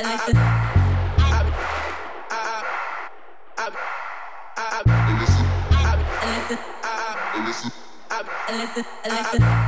and listen. And listen. And listen. And listen. And listen.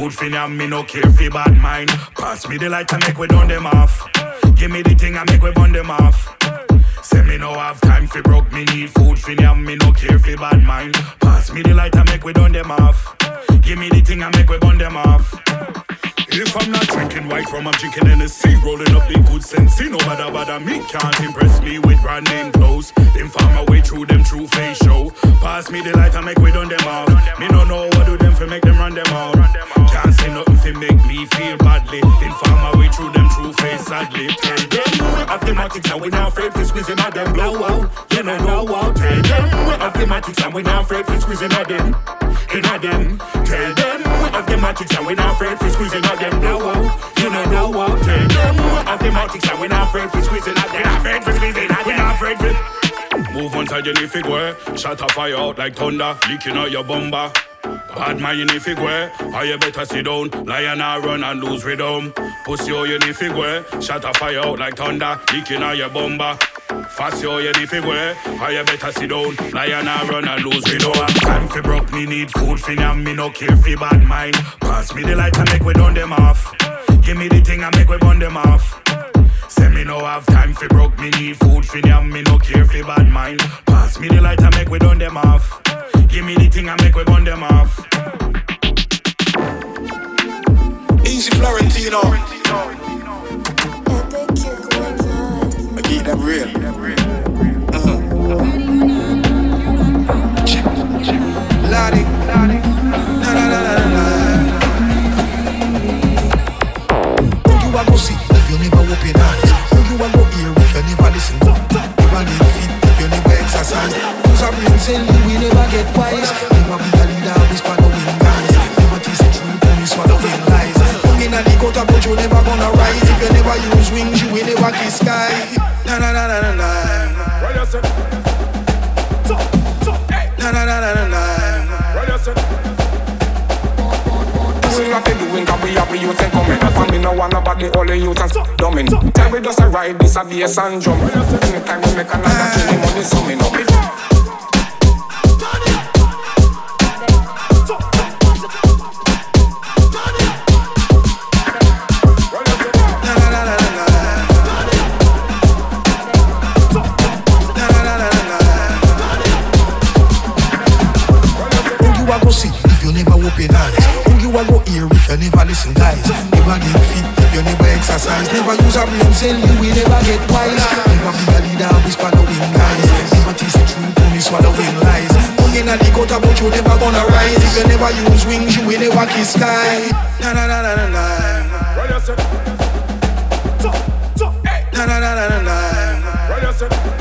Food for yam, me no care for bad mind. Pass me the light and make we done them off. Give me the thing and make we burn them off. Say me no have time for broke, me need food for yam, me no care for bad mind. Pass me the light and make we done them off. Give me the thing and make we burn them off. If I'm not drinking white rum, I'm drinking Hennessy Rolling up the good sense, see no bother bother me Can't impress me with brand name clothes. Them find my way through them true face show. Pass me the light and make we done them all Me no know what do them for make them run them all Can't say nothing for make me feel badly. Then find my way through them true face sadly. Tell them we have thematics and we not afraid for squeezing at them blow out. You know know out Tell them we have thematics and we not afraid for squeezing at them In at them Tell them we have thematics and we not afraid for squeezing at them blow out uh, You know know out uh, Tell them we have thematics and we not afraid for squeezing at them Not afraid for squeezing at them We not afraid for Move on side, you need figure. Shut a fire out like thunder, leaking out your bomber. Bad man, you need figure. Or you better sit down. Lion, I run and lose rhythm. Pussy, oh, you need figure. Shut a fire out like thunder, leaking out your bomber. Fast yo, you need figure. Or you better sit down. Lion, I run and lose rhythm. Time for broke, me need food for yam, me no care for bad mind. Pass me the light and make we done them off. Give me the thing and make we burn them off. Say me no have time for broke, me need food for yam, me no care for bad mind. Pass me the light and make we done them off. Give me the thing and make we burn them off. Easy Florentino. I keep them real. You never use wings, you will never kiss sky. Na na na na na. Na the youth and coming And me no nobody, all the youth and dumbing Tell we just a ride, this a bass and drum. Anytime we make another the money summing up never use wings, you will never kiss sky. Na na na na na na. Na na na na na na.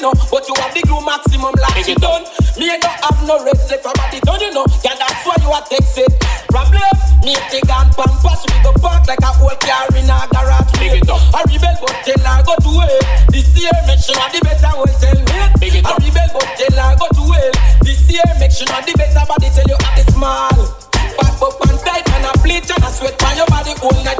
know. But you have the glue maximum like you done. Me ain't don't have no red slip for body done, you know. Yeah, that's why you are text. Problem, me take and pampas, we go park like a old car in a garage. Big it up. I rebel, but tell I go to hell. This year, make sure the better will tell me. Big it up. I rebel, but tell I go to hell. This year, make sure the better body tell you I is small. Back up and tight, and I bleach and I sweat on your body all night.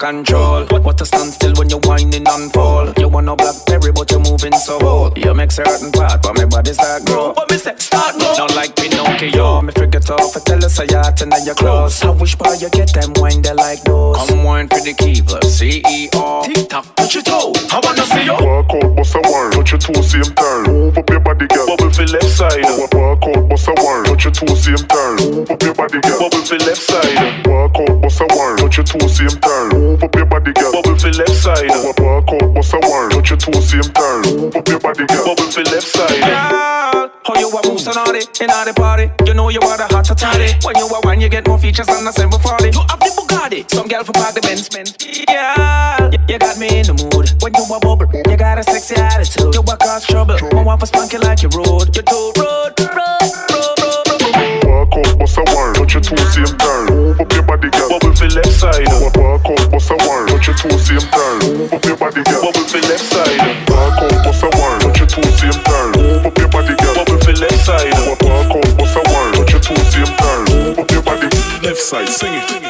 control. What a standstill when you're whining and fall. You want no blackberry, but you're moving so bold. You make certain part, but my body start grow. What me say? Start grow. Not like Pinocchio. Me forget off, I tell us a yacht and then you're close. I wish boy you get them wine they like those. Come wine for the keeper, CEO. Tick tock, touch your toe. I wanna see you. Walk out, bust a wine, touch your toe, same turn. Move up your body, girl. Bubble for left side. Walk out, bust a wine, touch your toe, same turn. Move up your body, girl. Bubble for left side. Walk out, bust a wine, touch your toe, same turn. Move up your body, girl. Bubble for left side. Walk out, bust a wine, touch your toe, same turn. Move up your body, girl. Bubble for left side. Girl, how you a move so naughty in the party? You know you are the hot toddy. When you are one, you get more features than a 740. You have the Bugatti, some girl for park the Benz. Yeah, you got me in the mood. When you a bubble, you got a sexy attitude. You walk cause trouble. One want for spunky like your road. You do road, road, road, your toe, same turn. Move up your body, girl. Bubble for left side. Walk out, bust a wine, touch your toe, same turn. Move up your body, girl. Bubble for left side. Walk out, bust a wine, touch your toe, same turn. Move up your body, girl. Bubble for left side. Walk out, bust a wine, touch your toe, same turn. Move up your body. Left side, sing it.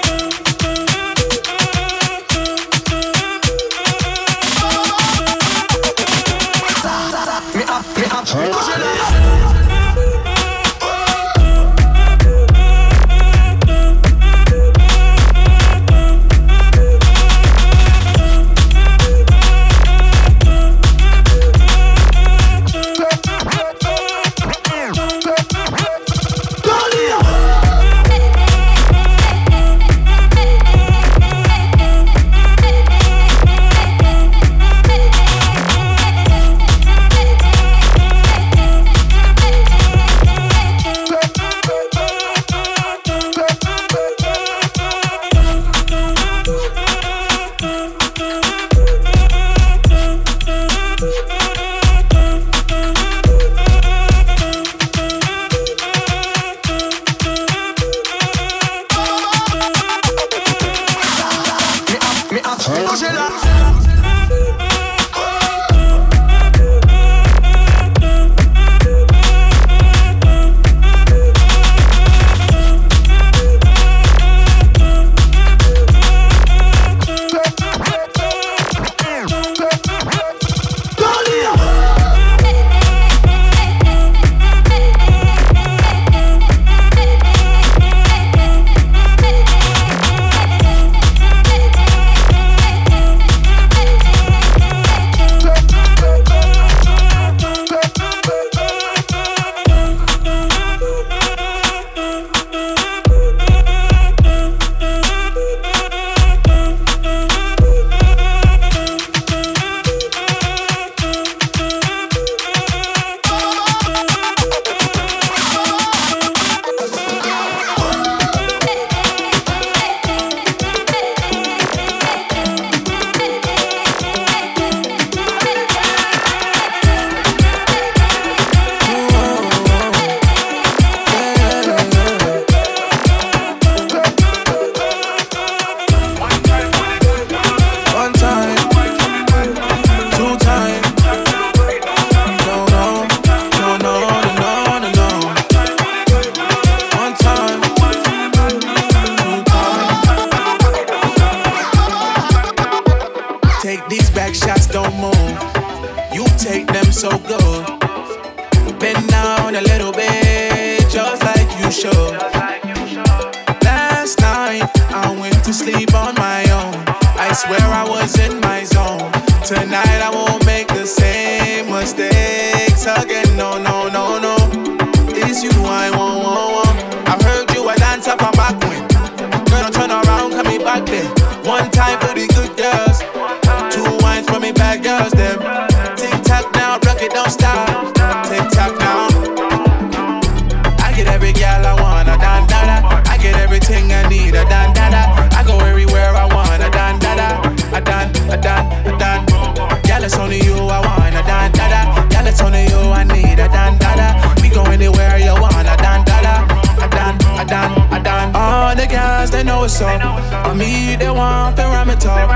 Up. On me they want to ram it up.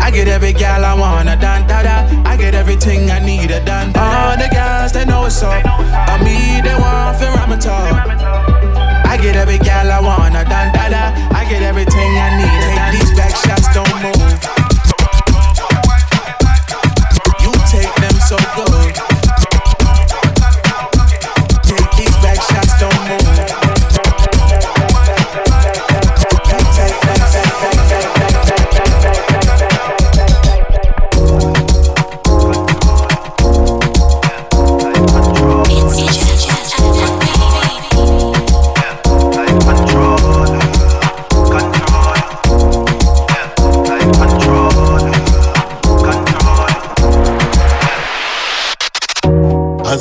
I get every gal I want, a dan da da. I get everything I need, a dan da All the girls they know it's up. On me they want to ram it up. I get every gal I want, a dan da da. I get everything I need. Take these back shots, don't move.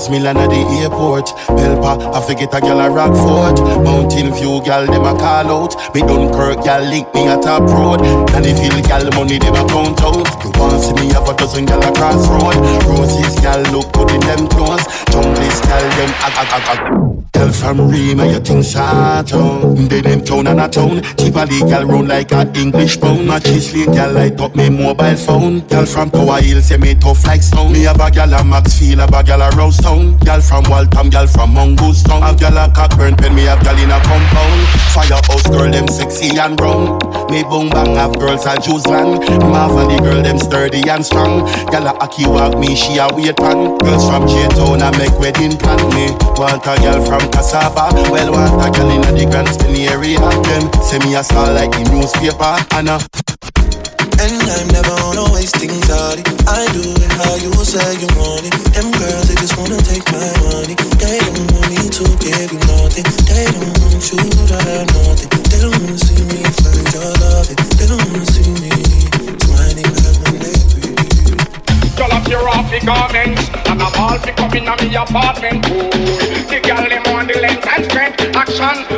Me land at the airport, Pelpa, I forget a gal a Rockfort. Mountain View gal, them a call out. Me Dunkirk gal link me at top road. And if you gal money, them a count out. You want see me have a dozen gal across road. Roses gal look good in them clothes. Junglist gal, them. Gal from Rema, you think short out. They them town and a town. Tivoli gal round like a English pound. Matches lane gal light up me mobile phone. Gal from Tower Hill say me tough like stone. Me have a gal a Maxfield, have a gal a Rosestown. Gal from Waltham, gal from Mongoose Town. Have gal a Cockburn pen, me have gal in a compound. Firehouse girl, them sexy and brown. Me boom bang have girls a juice van. Marvel girl, them sturdy and strong. Gal a Aki walk me, she a wait pan. Girls from J-Town a make wedding plan. Me want a gal from Cassava. Well, want a gal in the Grand Spinny area. Them say me a star like the newspaper. And And I'm never on a wasting party. I do it how you say you want it. Them girls, they just wanna take my money. They don't want me to give you nothing. They don't want you to have nothing.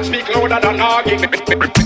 Speak louder than arguing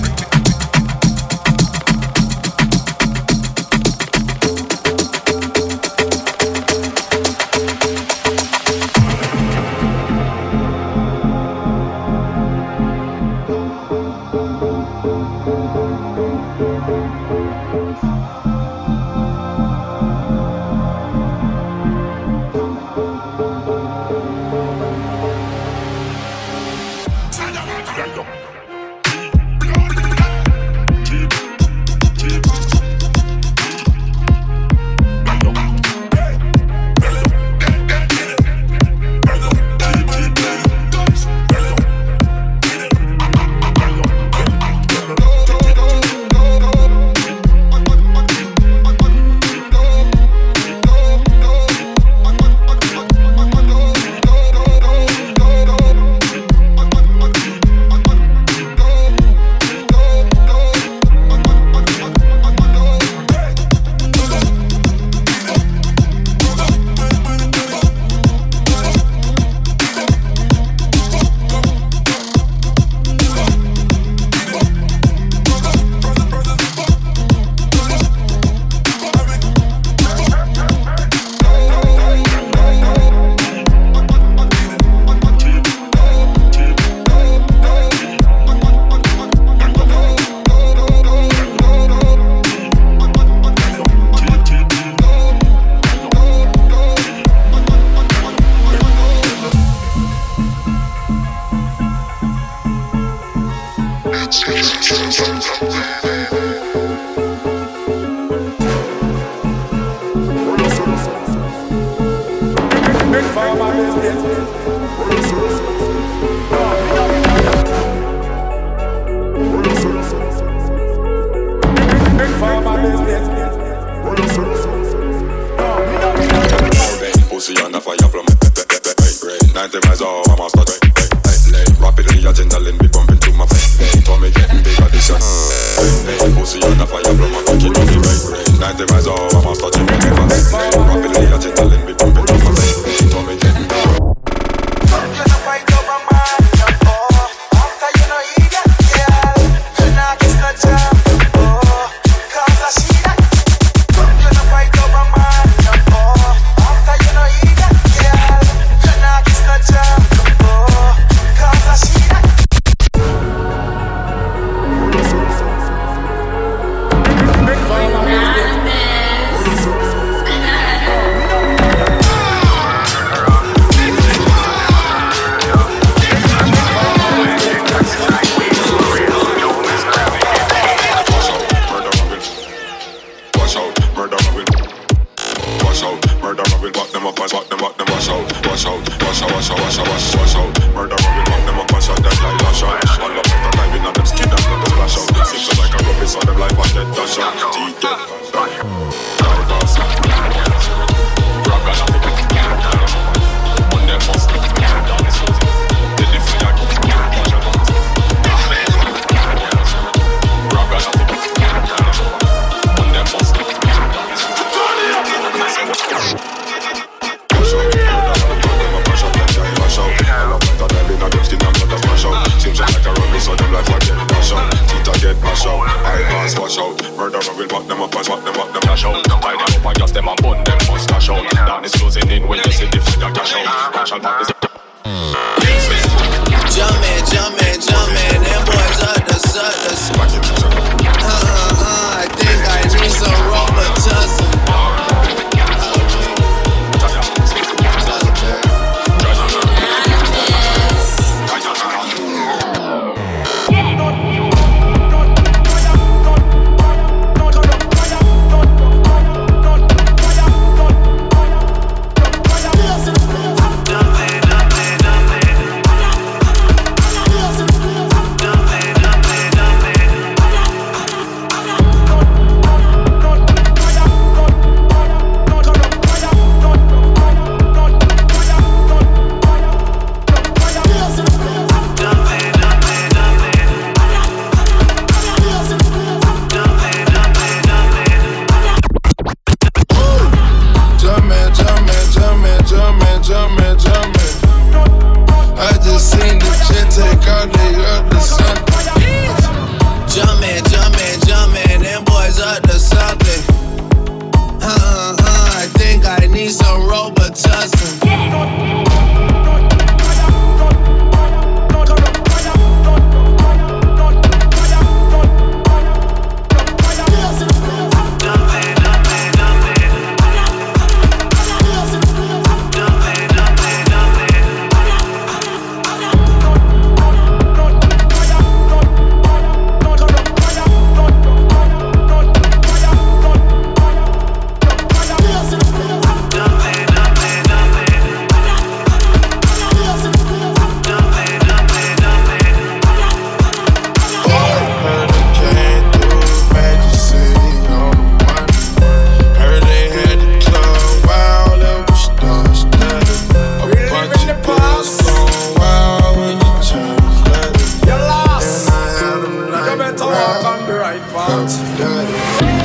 on the right path. Dirty.